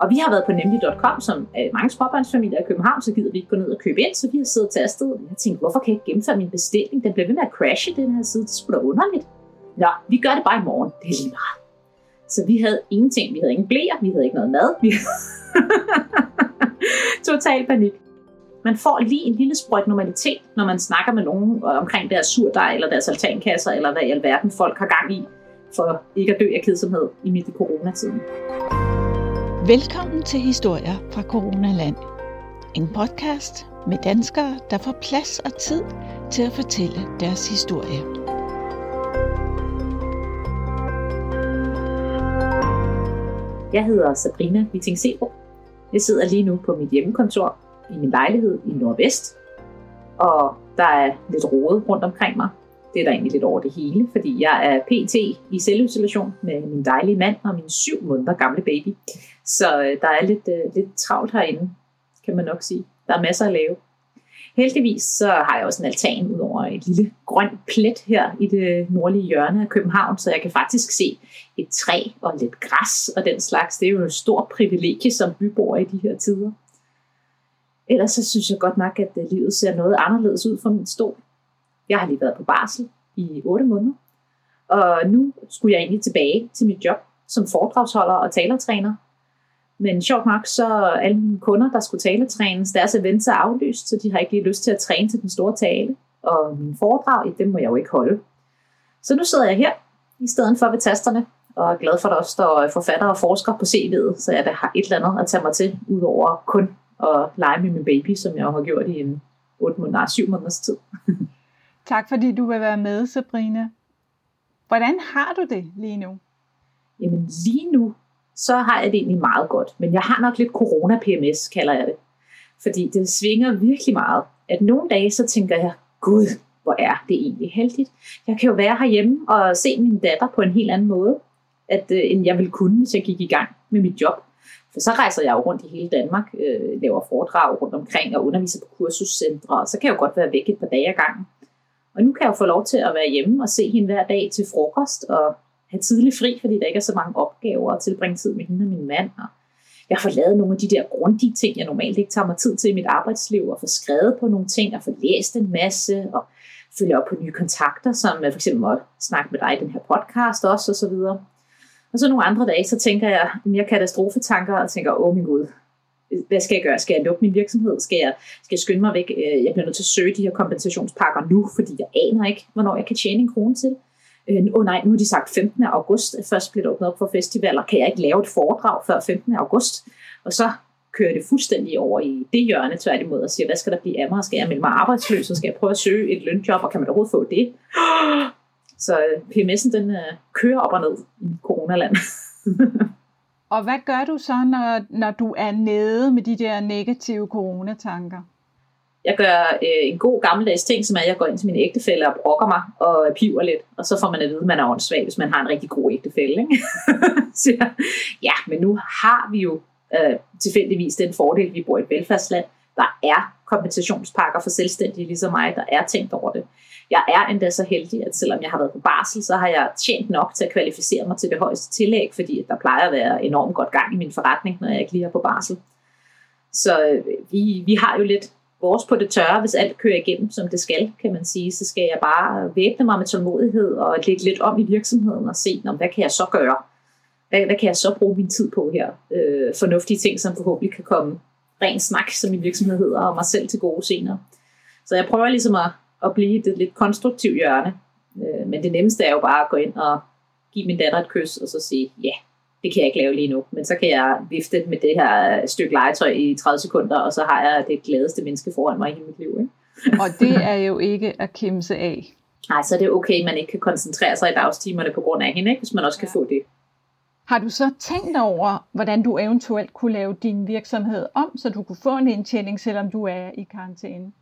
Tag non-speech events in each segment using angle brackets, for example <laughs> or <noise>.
Og vi har været på nemlig.com, som øh, mange småbørnsfamilier i København, så gider vi ikke gå ned og købe ind, så vi har siddet til afsted. Og jeg tænkte, hvorfor kan jeg ikke gennemføre min bestilling? Den bliver ved med at crashe, den her side. Det skulle da underligt. Nå, vi gør det bare i morgen. Det er lige meget. Så vi havde ingenting. Vi havde ingen blæer, vi havde ikke noget mad. Vi <laughs> Total panik. Man får lige en lille sprøjt normalitet, når man snakker med nogen øh, omkring deres surdej eller deres altankasser, eller hvad i alverden folk har gang i, for ikke at dø af kedsomhed i midt i coronatiden. Velkommen til Historier fra Coronaland. En podcast med danskere, der får plads og tid til at fortælle deres historie. Jeg hedder Sabrina Witting Sebro. Jeg sidder lige nu på mit hjemmekontor i min lejlighed i Nordvest, og der er lidt rodet rundt omkring mig. Det er der egentlig lidt over det hele, fordi jeg er PT i selvisolation med min dejlige mand og min syv måneder gamle baby. Så øh, der er lidt, øh, lidt travlt herinde, kan man nok sige. Der er masser at lave. Heldigvis så har jeg også en altan ud over et lille grønt plet her i det øh, nordlige hjørne af København, så jeg kan faktisk se et træ og lidt græs og den slags. Det er jo et stort privilegie som bybor i de her tider. Ellers så synes jeg godt nok, at øh, livet ser noget anderledes ud fra min stol. Jeg har lige været på barsel i 8 måneder, og nu skulle jeg egentlig tilbage til mit job som foredragsholder og talertræner. Men sjovt nok, så alle mine kunder, der skulle taletrænes, deres events er aflyst, så de har ikke lige lyst til at træne til den store tale. Og mine foredrag, dem må jeg jo ikke holde. Så nu sidder jeg her, i stedet for ved tasterne, og er glad for, at der også står forfatter og forsker på CV'et, så jeg da har et eller andet at tage mig til, udover kun at lege med min baby, som jeg har gjort i en 8 måneder, 7 måneders tid. <laughs> Tak fordi du vil være med, Sabrina. Hvordan har du det lige nu? Jamen lige nu, så har jeg det egentlig meget godt. Men jeg har nok lidt corona-PMS, kalder jeg det. Fordi det svinger virkelig meget. At nogle dage, så tænker jeg, gud, hvor er det egentlig heldigt. Jeg kan jo være herhjemme og se min datter på en helt anden måde, at, øh, end jeg ville kunne, hvis jeg gik i gang med mit job. For så rejser jeg jo rundt i hele Danmark, øh, laver foredrag rundt omkring og underviser på kursuscentre, og så kan jeg jo godt være væk et par dage ad gangen. Og nu kan jeg jo få lov til at være hjemme og se hende hver dag til frokost og have tidlig fri, fordi der ikke er så mange opgaver at tilbringe tid med hende og min mand. Og jeg får lavet nogle af de der grundige ting, jeg normalt ikke tager mig tid til i mit arbejdsliv, og få skrevet på nogle ting, og få læst en masse, og følge op på nye kontakter, som for eksempel at snakke med dig i den her podcast også, og så videre. Og så nogle andre dage, så tænker jeg mere katastrofetanker, og tænker, åh min gud, hvad skal jeg gøre? Skal jeg lukke min virksomhed? Skal jeg, skal jeg skynde mig væk? Øh, jeg bliver nødt til at søge de her kompensationspakker nu, fordi jeg aner ikke, hvornår jeg kan tjene en krone til. Øh, åh oh nej, nu har de sagt 15. august, at først bliver det åbnet op for festivaler. Kan jeg ikke lave et foredrag før 15. august? Og så kører det fuldstændig over i det hjørne tværtimod og siger, hvad skal der blive af mig? Skal jeg melde mig arbejdsløs? Og skal jeg prøve at søge et lønjob? Og kan man overhovedet få det? <gasps> Så øh, PMS'en den uh, kører op og ned i coronaland. <laughs> og hvad gør du så, når, når du er nede med de der negative coronatanker? Jeg gør øh, en god gammeldags ting, som er, at jeg går ind til min ægtefælde og brokker mig og piver lidt, og så får man at vide, at man er åndssvag, hvis man har en rigtig god ægtefælde. Ikke? <laughs> så ja, men nu har vi jo øh, tilfældigvis den fordel, at vi bor i et velfærdsland. Der er kompensationspakker for selvstændige ligesom mig, der er tænkt over det. Jeg er endda så heldig, at selvom jeg har været på barsel, så har jeg tjent nok til at kvalificere mig til det højeste tillæg, fordi der plejer at være enormt godt gang i min forretning, når jeg ikke lige er på barsel. Så øh, vi, vi har jo lidt vores på det tørre, hvis alt kører igennem, som det skal, kan man sige. Så skal jeg bare væbne mig med tålmodighed og lægge lidt om i virksomheden og se, hvad kan jeg så gøre? Hvad, hvad kan jeg så bruge min tid på her? Øh, fornuftige ting, som forhåbentlig kan komme ren snak, som min virksomhed hedder, og mig selv til gode senere. Så jeg prøver ligesom at, at blive det lidt konstruktivt hjørne. Øh, men det nemmeste er jo bare at gå ind og give min datter et kys, og så sige, ja, yeah, det kan jeg ikke lave lige nu. Men så kan jeg vifte med det her stykke legetøj i 30 sekunder, og så har jeg det gladeste menneske foran mig i mit liv. Ikke? <laughs> og det er jo ikke at kimse af. Nej, så er det okay, at man ikke kan koncentrere sig i dagstimerne på grund af hende, ikke? hvis man også kan ja. få det. Har du så tænkt over, hvordan du eventuelt kunne lave din virksomhed om, så du kunne få en indtjening, selvom du er i karantæne?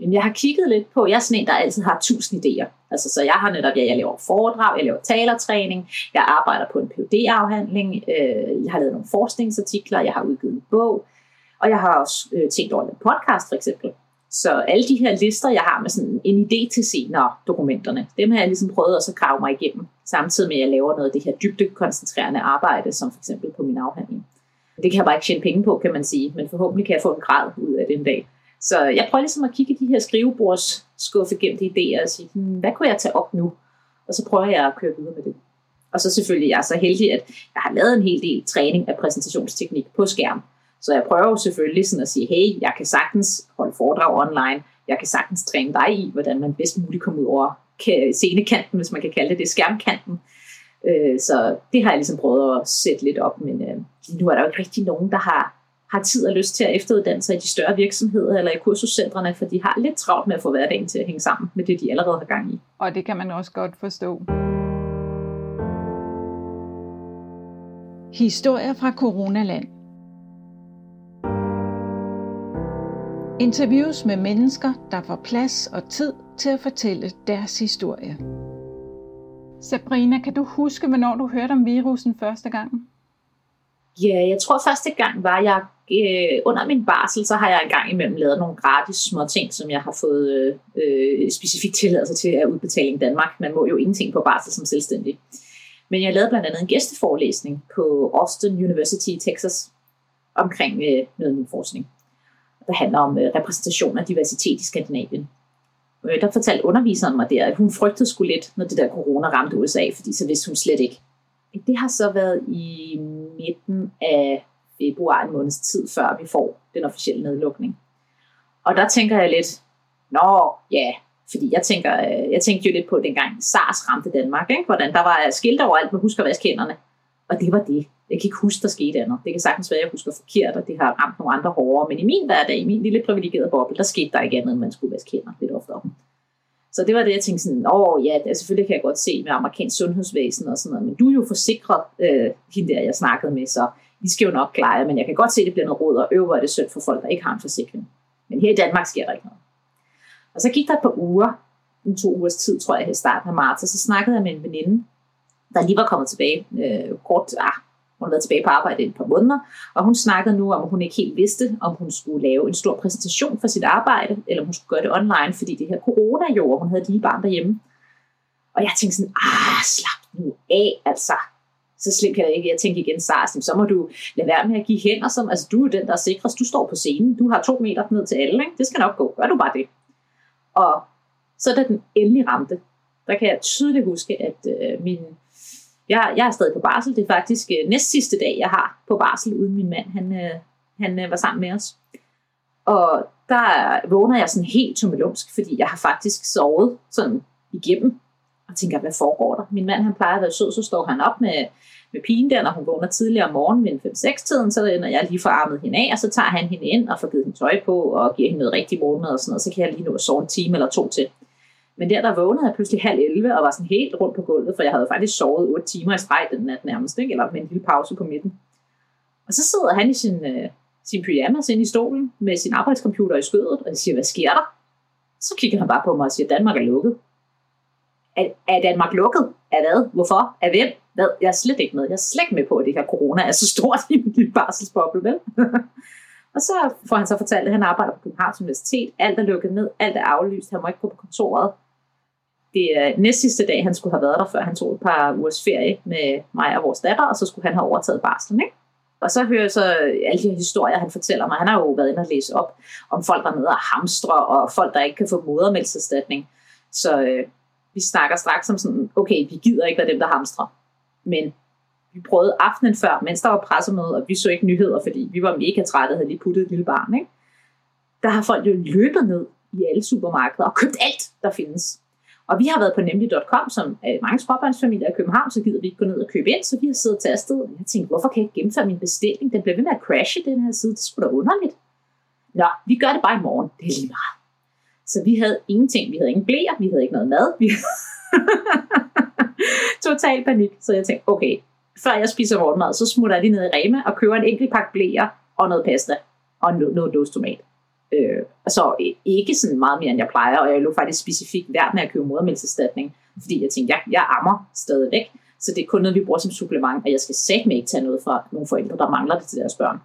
Jamen, jeg har kigget lidt på, jeg er sådan en, der altid har tusind idéer. Altså, så jeg har netop, ja, jeg laver foredrag, jeg laver talertræning, jeg arbejder på en phd afhandling øh, jeg har lavet nogle forskningsartikler, jeg har udgivet en bog, og jeg har også øh, tænkt over en podcast for eksempel. Så alle de her lister, jeg har med sådan en idé til senere dokumenterne, dem har jeg ligesom prøvet at så grave mig igennem, samtidig med at jeg laver noget af det her dybde koncentrerende arbejde, som for eksempel på min afhandling. Det kan jeg bare ikke tjene penge på, kan man sige, men forhåbentlig kan jeg få en grad ud af det en dag. Så jeg prøver ligesom at kigge i de her skrivebords skuffe gemte idéer og sige, hmm, hvad kunne jeg tage op nu? Og så prøver jeg at køre videre med det. Og så selvfølgelig jeg er så heldig, at jeg har lavet en hel del træning af præsentationsteknik på skærm. Så jeg prøver jo selvfølgelig sådan at sige, hey, jeg kan sagtens holde foredrag online, jeg kan sagtens træne dig i, hvordan man bedst muligt kommer ud over scenekanten, hvis man kan kalde det det, skærmkanten. Øh, så det har jeg ligesom prøvet at sætte lidt op, men lige nu er der jo ikke rigtig nogen, der har, har tid og lyst til at efteruddanne sig i de større virksomheder eller i kursuscentrene, for de har lidt travlt med at få hverdagen til at hænge sammen med det, de allerede har gang i. Og det kan man også godt forstå. Historier fra Coronaland. Interviews med mennesker, der får plads og tid til at fortælle deres historie. Sabrina, kan du huske, hvornår du hørte om virusen første gang? Ja, jeg tror første gang var jeg øh, under min barsel, så har jeg engang imellem lavet nogle gratis små ting, som jeg har fået øh, øh, specifikt tilladelse til at udbetale i Danmark. Man må jo ingenting på barsel som selvstændig. Men jeg lavede blandt andet en gæsteforelæsning på Austin University i Texas omkring øh, noget min forskning, der handler om øh, repræsentation af diversitet i Skandinavien. Øh, der fortalte underviseren mig der, at hun frygtede skulle lidt, når det der corona ramte USA, fordi så vidste hun slet ikke. Det har så været i midten af februar, en måneds tid før vi får den officielle nedlukning. Og der tænker jeg lidt, nå ja, fordi jeg, tænker, øh, jeg tænkte jo lidt på, dengang SARS ramte Danmark, ikke? hvordan der var skilt overalt med husk at vaske hænderne. Og det var det. Jeg kan ikke huske, der skete andet. Det kan sagtens være, at jeg husker forkert, og det har ramt nogle andre hårdere. Men i min hverdag, i min lille privilegerede boble, der skete der ikke andet, end man skulle vaske hænder lidt oftere. Så det var det, jeg tænkte sådan, åh ja, det, altså, selvfølgelig kan jeg godt se med amerikansk sundhedsvæsen og sådan noget, men du er jo forsikret, øh, hende der, jeg snakkede med, så vi skal jo nok klare men jeg kan godt se, at det bliver noget råd, og øver det synd for folk, der ikke har en forsikring. Men her i Danmark sker der ikke noget. Og så gik der et par uger, en to ugers tid, tror jeg, i starten af marts, og så snakkede jeg med en veninde, der lige var kommet tilbage, øh, kort, ah, hun var tilbage på arbejde i et par måneder, og hun snakkede nu om, at hun ikke helt vidste, om hun skulle lave en stor præsentation for sit arbejde, eller om hun skulle gøre det online, fordi det her corona jo, og hun havde et lille barn derhjemme. Og jeg tænkte sådan, ah, slap nu af, altså. Så slemt kan jeg ikke. Jeg tænkte igen, Sars, så må du lade være med at give hænder, som, altså du er den, der er sikrest. Du står på scenen, du har to meter ned til alle, ikke? det skal nok gå. Gør du bare det. Og så da den endelig ramte, der kan jeg tydeligt huske, at øh, min, jeg, jeg er stadig på barsel. Det er faktisk øh, næst sidste dag, jeg har på barsel, uden min mand han, øh, han øh, var sammen med os. Og der vågner jeg sådan helt tummelumsk, fordi jeg har faktisk sovet sådan igennem og tænker, hvad foregår der? Min mand han plejer at være sød, så står han op med, med pigen der, når hun vågner tidligere om morgenen ved 5-6-tiden, så når jeg lige får armet hende af, og så tager han hende ind og får givet hende tøj på, og giver hende noget rigtig morgenmad og sådan noget, så kan jeg lige nå at sove en time eller to til. Men der, der vågnede jeg pludselig halv 11 og var sådan helt rundt på gulvet, for jeg havde faktisk sovet 8 timer i streg den nat nærmest, ikke? eller med en lille pause på midten. Og så sidder han i sin, øh, sin pyjamas inde i stolen med sin arbejdscomputer i skødet, og jeg siger, hvad sker der? Så kigger han bare på mig og siger, Danmark er lukket. Er, er Danmark lukket? Af hvad? Hvorfor? Af hvem? Hvad? Jeg er slet ikke med. Jeg er slet ikke med på, at det her corona er så stort i min lille barselsboble, vel? <laughs> og så får han så fortalt, at han arbejder på Københavns Universitet. Alt er lukket ned. Alt er aflyst. Han må ikke gå på kontoret det er næst sidste dag, han skulle have været der, før han tog et par ugers ferie med mig og vores datter, og så skulle han have overtaget barslen, ikke? Og så hører jeg så alle de her historier, han fortæller mig. Han har jo været inde og læse op om folk, der nede og hamstre, og folk, der ikke kan få modermældserstatning. Så øh, vi snakker straks om sådan, okay, vi gider ikke være dem, der hamstrer. Men vi prøvede aftenen før, mens der var pressemøde, og vi så ikke nyheder, fordi vi var mega trætte og havde lige puttet et lille barn. Ikke? Der har folk jo løbet ned i alle supermarkeder og købt alt, der findes. Og vi har været på nemlig.com, som er mange småbørnsfamilier i København, så gider vi ikke gå ned og købe ind, så vi har siddet til afsted. Og jeg tænkte, hvorfor kan jeg ikke gennemføre min bestilling? Den bliver ved med at crashe, den her side. Det skulle da underligt. Nå, vi gør det bare i morgen. Det er lige meget. Så vi havde ingenting. Vi havde ingen blæer, vi havde ikke noget mad. Vi <laughs> Total panik. Så jeg tænkte, okay, før jeg spiser morgenmad, så smutter jeg lige ned i Rema og køber en enkelt pakke blæer og noget pasta og noget dåstomat. Øh, altså ikke sådan meget mere, end jeg plejer, og jeg lå faktisk specifikt værd med at købe modermælserstatning, fordi jeg tænkte, jeg, jeg ammer stadigvæk, så det er kun noget, vi bruger som supplement, og jeg skal sætte mig ikke tage noget fra nogle forældre, der mangler det til deres børn.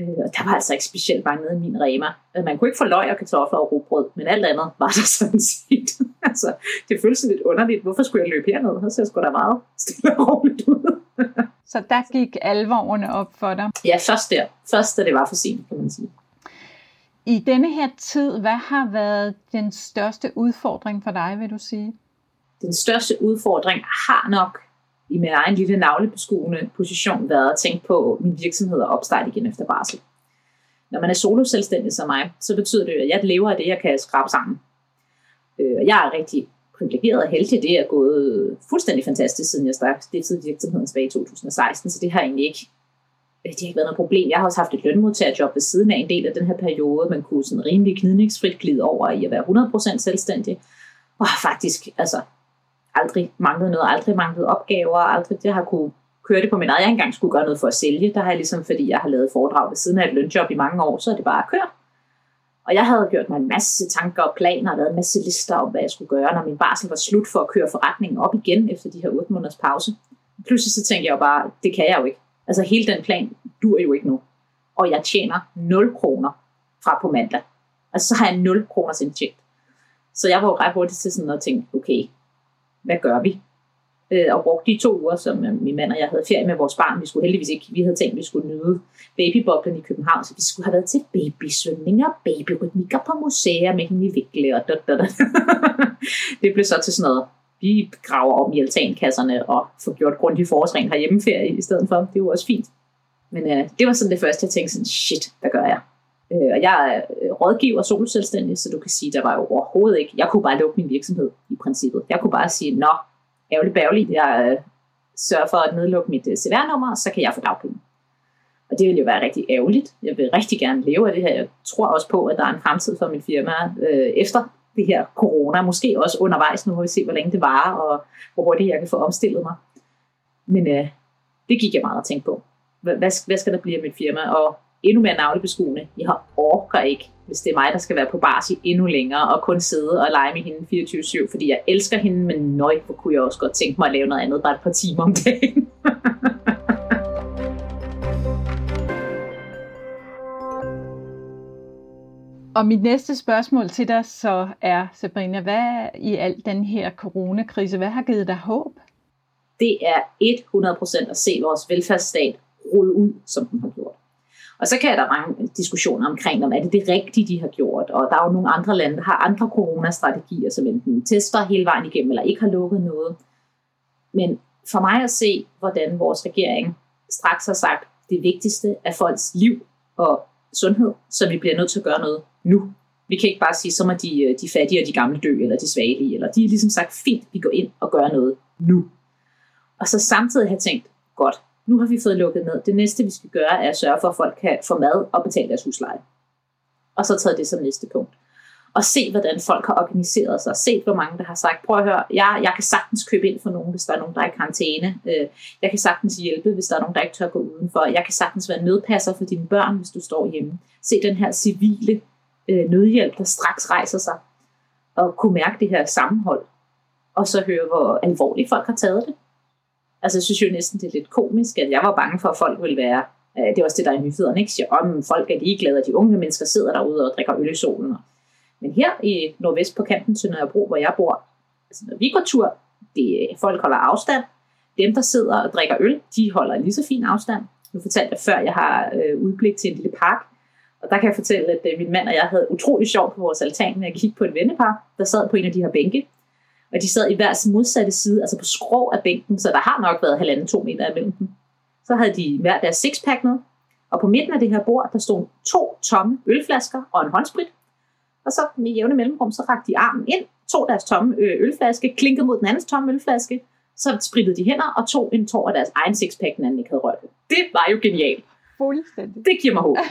Øh, der var altså ikke specielt mange nede i min rema. Øh, man kunne ikke få løg og kartofler og rugbrød, men alt andet var der <laughs> sådan set. altså, det føltes lidt underligt. Hvorfor skulle jeg løbe herned? Så ser sgu da meget stille og roligt ud. så der gik alvorene op for dig? Ja, først der. Først da det var for sent, kan man sige. I denne her tid, hvad har været den største udfordring for dig, vil du sige? Den største udfordring har nok i min egen lille navlebeskuende position været at tænke på min virksomhed og opstart igen efter barsel. Når man er solo selvstændig som mig, så betyder det, at jeg lever af det, jeg kan skrabe sammen. Øh, jeg er rigtig privilegeret og heldig. Det er gået fuldstændig fantastisk, siden jeg startede virksomheden tilbage i 2016, så det har egentlig ikke Øh, det har ikke været noget problem. Jeg har også haft et lønmodtagerjob ved siden af en del af den her periode. Man kunne sådan rimelig knidningsfrit glide over i at være 100% selvstændig. Og har faktisk altså, aldrig manglet noget, aldrig manglet opgaver, aldrig det har kunne køre det på min eget. Jeg engang skulle gøre noget for at sælge. Der har jeg ligesom, fordi jeg har lavet foredrag ved siden af et lønjob i mange år, så er det bare at køre. Og jeg havde gjort mig en masse tanker og planer og lavet en masse lister om, hvad jeg skulle gøre, når min barsel var slut for at køre forretningen op igen efter de her 8 måneders pause. Pludselig så tænkte jeg jo bare, det kan jeg jo ikke. Altså hele den plan dur jo ikke nu. Og jeg tjener 0 kroner fra på mandag. Altså så har jeg 0 kroners indtægt. Så jeg var jo ret hurtigt til sådan noget og tænkte, okay, hvad gør vi? Øh, og brugte de to uger, som øh, min mand og jeg havde ferie med vores barn. Vi skulle heldigvis ikke, vi havde tænkt, at vi skulle nyde babyboblen i København, så vi skulle have været til babysvømning og babyrytmikker på museer med hende i vikle og dot, dot, dot. det blev så til sådan noget, vi graver om i altankasserne og får gjort grundig forårsren herhjemmeferie i stedet for. Det var også fint. Men øh, det var sådan det første, jeg tænkte sådan, shit, hvad gør jeg? Øh, og jeg er øh, rådgiver solselvstændig, soloselvstændig, så du kan sige, der var jo overhovedet ikke, jeg kunne bare lukke min virksomhed i princippet. Jeg kunne bare sige, nå, ærgerligt bærgerligt, jeg øh, sørger for at nedlukke mit øh, CVR-nummer, så kan jeg få dagpenge. Og det ville jo være rigtig ærgerligt. Jeg vil rigtig gerne leve af det her. Jeg tror også på, at der er en fremtid for mit firma øh, efter det her corona. Måske også undervejs. Nu må vi se, hvor længe det varer, og hvor hurtigt jeg kan få omstillet mig. Men øh, det gik jeg meget at tænke på. Hvad, hvad skal der blive af mit firma? Og endnu mere navlebeskuende. Jeg orker ikke, hvis det er mig, der skal være på barsel endnu længere, og kun sidde og lege med hende 24-7, fordi jeg elsker hende, men nøj, hvor kunne jeg også godt tænke mig at lave noget andet bare et par timer om dagen. <laughs> Og mit næste spørgsmål til dig så er, Sabrina, hvad i al den her coronakrise, hvad har givet dig håb? Det er 100% at se vores velfærdsstat rulle ud, som den har gjort. Og så kan der mange diskussioner omkring, om er det det rigtige, de har gjort. Og der er jo nogle andre lande, der har andre coronastrategier, som enten tester hele vejen igennem, eller ikke har lukket noget. Men for mig at se, hvordan vores regering straks har sagt, det vigtigste er folks liv og sundhed, så vi bliver nødt til at gøre noget nu. Vi kan ikke bare sige, så må de, øh, de fattige og de gamle dø, eller de svage, eller de er ligesom sagt, fint, vi går ind og gør noget nu. Og så samtidig have tænkt, godt, nu har vi fået lukket ned. Det næste, vi skal gøre, er at sørge for, at folk kan få mad og betale deres husleje. Og så taget det som næste punkt. Og se, hvordan folk har organiseret sig. Se, hvor mange, der har sagt, prøv at høre, jeg, jeg kan sagtens købe ind for nogen, hvis der er nogen, der er i karantæne. Øh, jeg kan sagtens hjælpe, hvis der er nogen, der ikke tør gå udenfor. Jeg kan sagtens være nødpasser for dine børn, hvis du står hjemme. Se den her civile øh, nødhjælp, der straks rejser sig. Og kunne mærke det her sammenhold. Og så høre, hvor alvorligt folk har taget det. Altså, jeg synes jo næsten, det er lidt komisk, at jeg var bange for, at folk ville være, øh, det er også det, der er i nyhederne, ikke? Siger, om folk er ligeglade, at de unge mennesker sidder derude og drikker øl i solen. Men her i nordvest på kanten til Nørrebro, hvor jeg bor, altså når vi går tur, det, øh, folk holder afstand. Dem, der sidder og drikker øl, de holder lige så fin afstand. Nu fortalte jeg før, jeg har øh, udblik til en lille park, og der kan jeg fortælle, at øh, min mand og jeg havde utrolig sjov på vores altan med at kigge på et vennepar, der sad på en af de her bænke og de sad i hver sin modsatte side, altså på skrå af bænken, så der har nok været halvanden to meter imellem dem. Så havde de hver deres sixpack med, og på midten af det her bord, der stod to tomme ølflasker og en håndsprit. Og så med jævne mellemrum, så rakte de armen ind, tog deres tomme ølflaske, klinkede mod den andens tomme ølflaske, så sprittede de hænder og tog en tår af deres egen sixpack, den anden ikke havde rørt Det var jo genialt. Fuldstændig. Det giver mig håb. <laughs>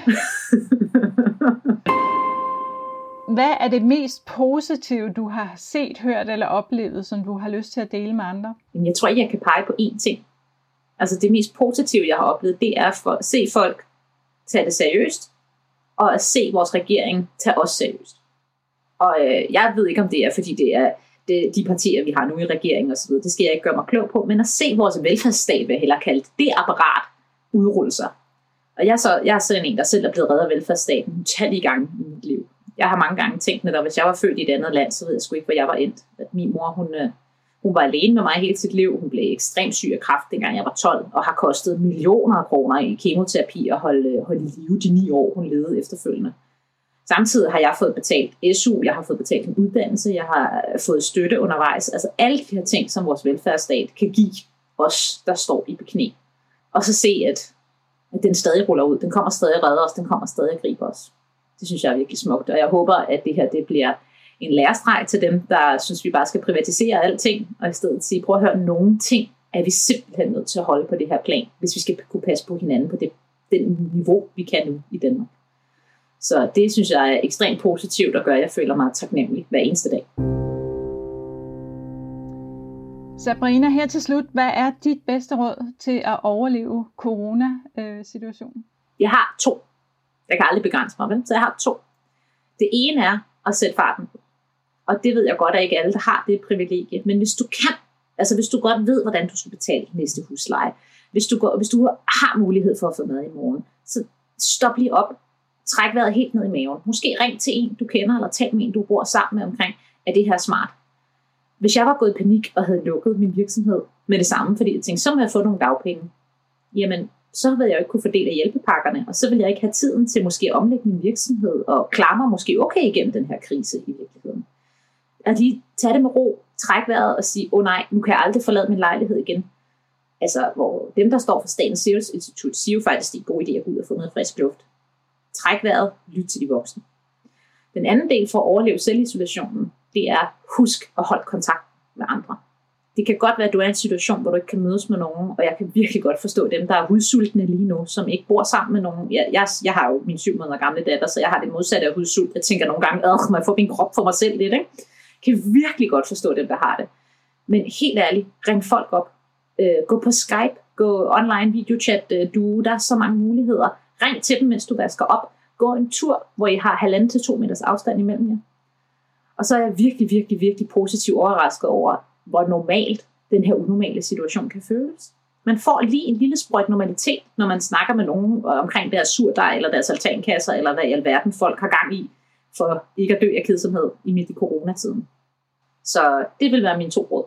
Hvad er det mest positive, du har set, hørt eller oplevet, som du har lyst til at dele med andre? Jeg tror ikke, jeg kan pege på én ting. Altså det mest positive, jeg har oplevet, det er for at se folk tage det seriøst, og at se vores regering tage os seriøst. Og øh, jeg ved ikke, om det er, fordi det er det, de partier, vi har nu i regeringen osv., det skal jeg ikke gøre mig klog på, men at se vores velfærdsstat, hvad heller kaldt, det apparat udrulle sig. Og jeg er, så, jeg er sådan en, der selv er blevet reddet af velfærdsstaten utallige gange i mit liv. Jeg har mange gange tænkt, at hvis jeg var født i et andet land, så ved jeg sgu ikke, hvor jeg var endt. At min mor, hun, øh, hun var alene med mig hele sit liv. Hun blev ekstremt syg af kræft, dengang jeg var 12, og har kostet millioner af kroner i kemoterapi og holde, øh, holde i live de ni år, hun levede efterfølgende. Samtidig har jeg fået betalt SU, jeg har fået betalt en uddannelse, jeg har fået støtte undervejs. Altså alle de her ting, som vores velfærdsstat kan give os, der står i beknæ. Og så se, at, at den stadig ruller ud. Den kommer stadig at redde os, den kommer stadig at gribe os. Det synes jeg er virkelig smukt, og jeg håber, at det her det bliver en lærestreg til dem, der synes, vi bare skal privatisere alting, og i stedet sige, prøv at høre, nogle ting er vi simpelthen nødt til at holde på det her plan, hvis vi skal kunne passe på hinanden på det, den niveau, vi kan nu i Danmark. Så det synes jeg er ekstremt positivt og gør, at jeg føler mig taknemmelig hver eneste dag. Sabrina, her til slut, hvad er dit bedste råd til at overleve corona-situationen? Jeg har to. Jeg kan aldrig begrænse mig, vel? så jeg har to. Det ene er at sætte farten på. Og det ved jeg godt, at ikke alle, der har det privilegie. Men hvis du kan, altså hvis du godt ved, hvordan du skal betale næste husleje, hvis du, går, hvis du har mulighed for at få mad i morgen, så stop lige op. Træk vejret helt ned i maven. Måske ring til en, du kender, eller tal med en, du bor sammen med omkring, er det her smart? Hvis jeg var gået i panik og havde lukket min virksomhed med det samme, fordi jeg tænkte, så må jeg få nogle dagpenge, jamen så ville jeg jo ikke kunne fordele hjælpepakkerne, og så ville jeg ikke have tiden til måske at omlægge min virksomhed og klare mig måske okay igennem den her krise i virkeligheden. At lige tage det med ro, trække vejret og sige, åh oh, nej, nu kan jeg aldrig forlade min lejlighed igen. Altså, hvor dem, der står for Statens Serum Institut, siger jo faktisk, at det er en god idé at gå ud og få noget frisk luft. Træk vejret, lyt til de voksne. Den anden del for at overleve selvisolationen, det er husk at holde kontakt med andre det kan godt være, at du er i en situation, hvor du ikke kan mødes med nogen, og jeg kan virkelig godt forstå dem, der er hudsultne lige nu, som ikke bor sammen med nogen. Jeg, jeg, jeg har jo min syv måneder gamle datter, så jeg har det modsatte af hudsult. Jeg tænker nogle gange, at må jeg få min krop for mig selv lidt. Ikke? Jeg kan virkelig godt forstå dem, der har det. Men helt ærligt, ring folk op. Øh, gå på Skype, gå online videochat, øh, du, der er så mange muligheder. Ring til dem, mens du vasker op. Gå en tur, hvor I har halvanden til to meters afstand imellem jer. Og så er jeg virkelig, virkelig, virkelig positivt overrasket over, hvor normalt den her unormale situation kan føles. Man får lige en lille sprøjt normalitet, når man snakker med nogen øh, omkring deres surdej, eller deres altankasser, eller hvad i alverden folk har gang i, for ikke at dø af kedsomhed i midt i coronatiden. Så det vil være mine to råd.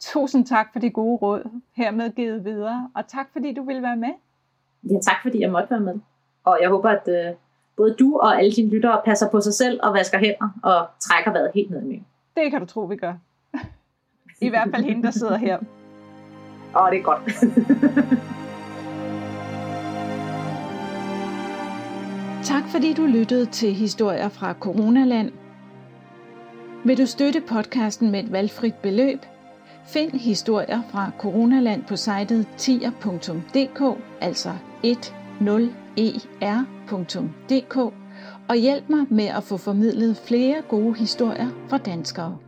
Tusind tak for de gode råd, hermed givet videre, og tak fordi du ville være med. Ja, tak fordi jeg måtte være med. Og jeg håber, at uh, både du og alle dine lyttere passer på sig selv og vasker hænder og trækker vejret helt ned i Det kan du tro, vi gør. I hvert fald hende, der sidder her. Åh, oh, det er godt. tak fordi du lyttede til historier fra Coronaland. Vil du støtte podcasten med et valgfrit beløb? Find historier fra Coronaland på sitet tier.dk, altså 10er.dk, og hjælp mig med at få formidlet flere gode historier fra danskere.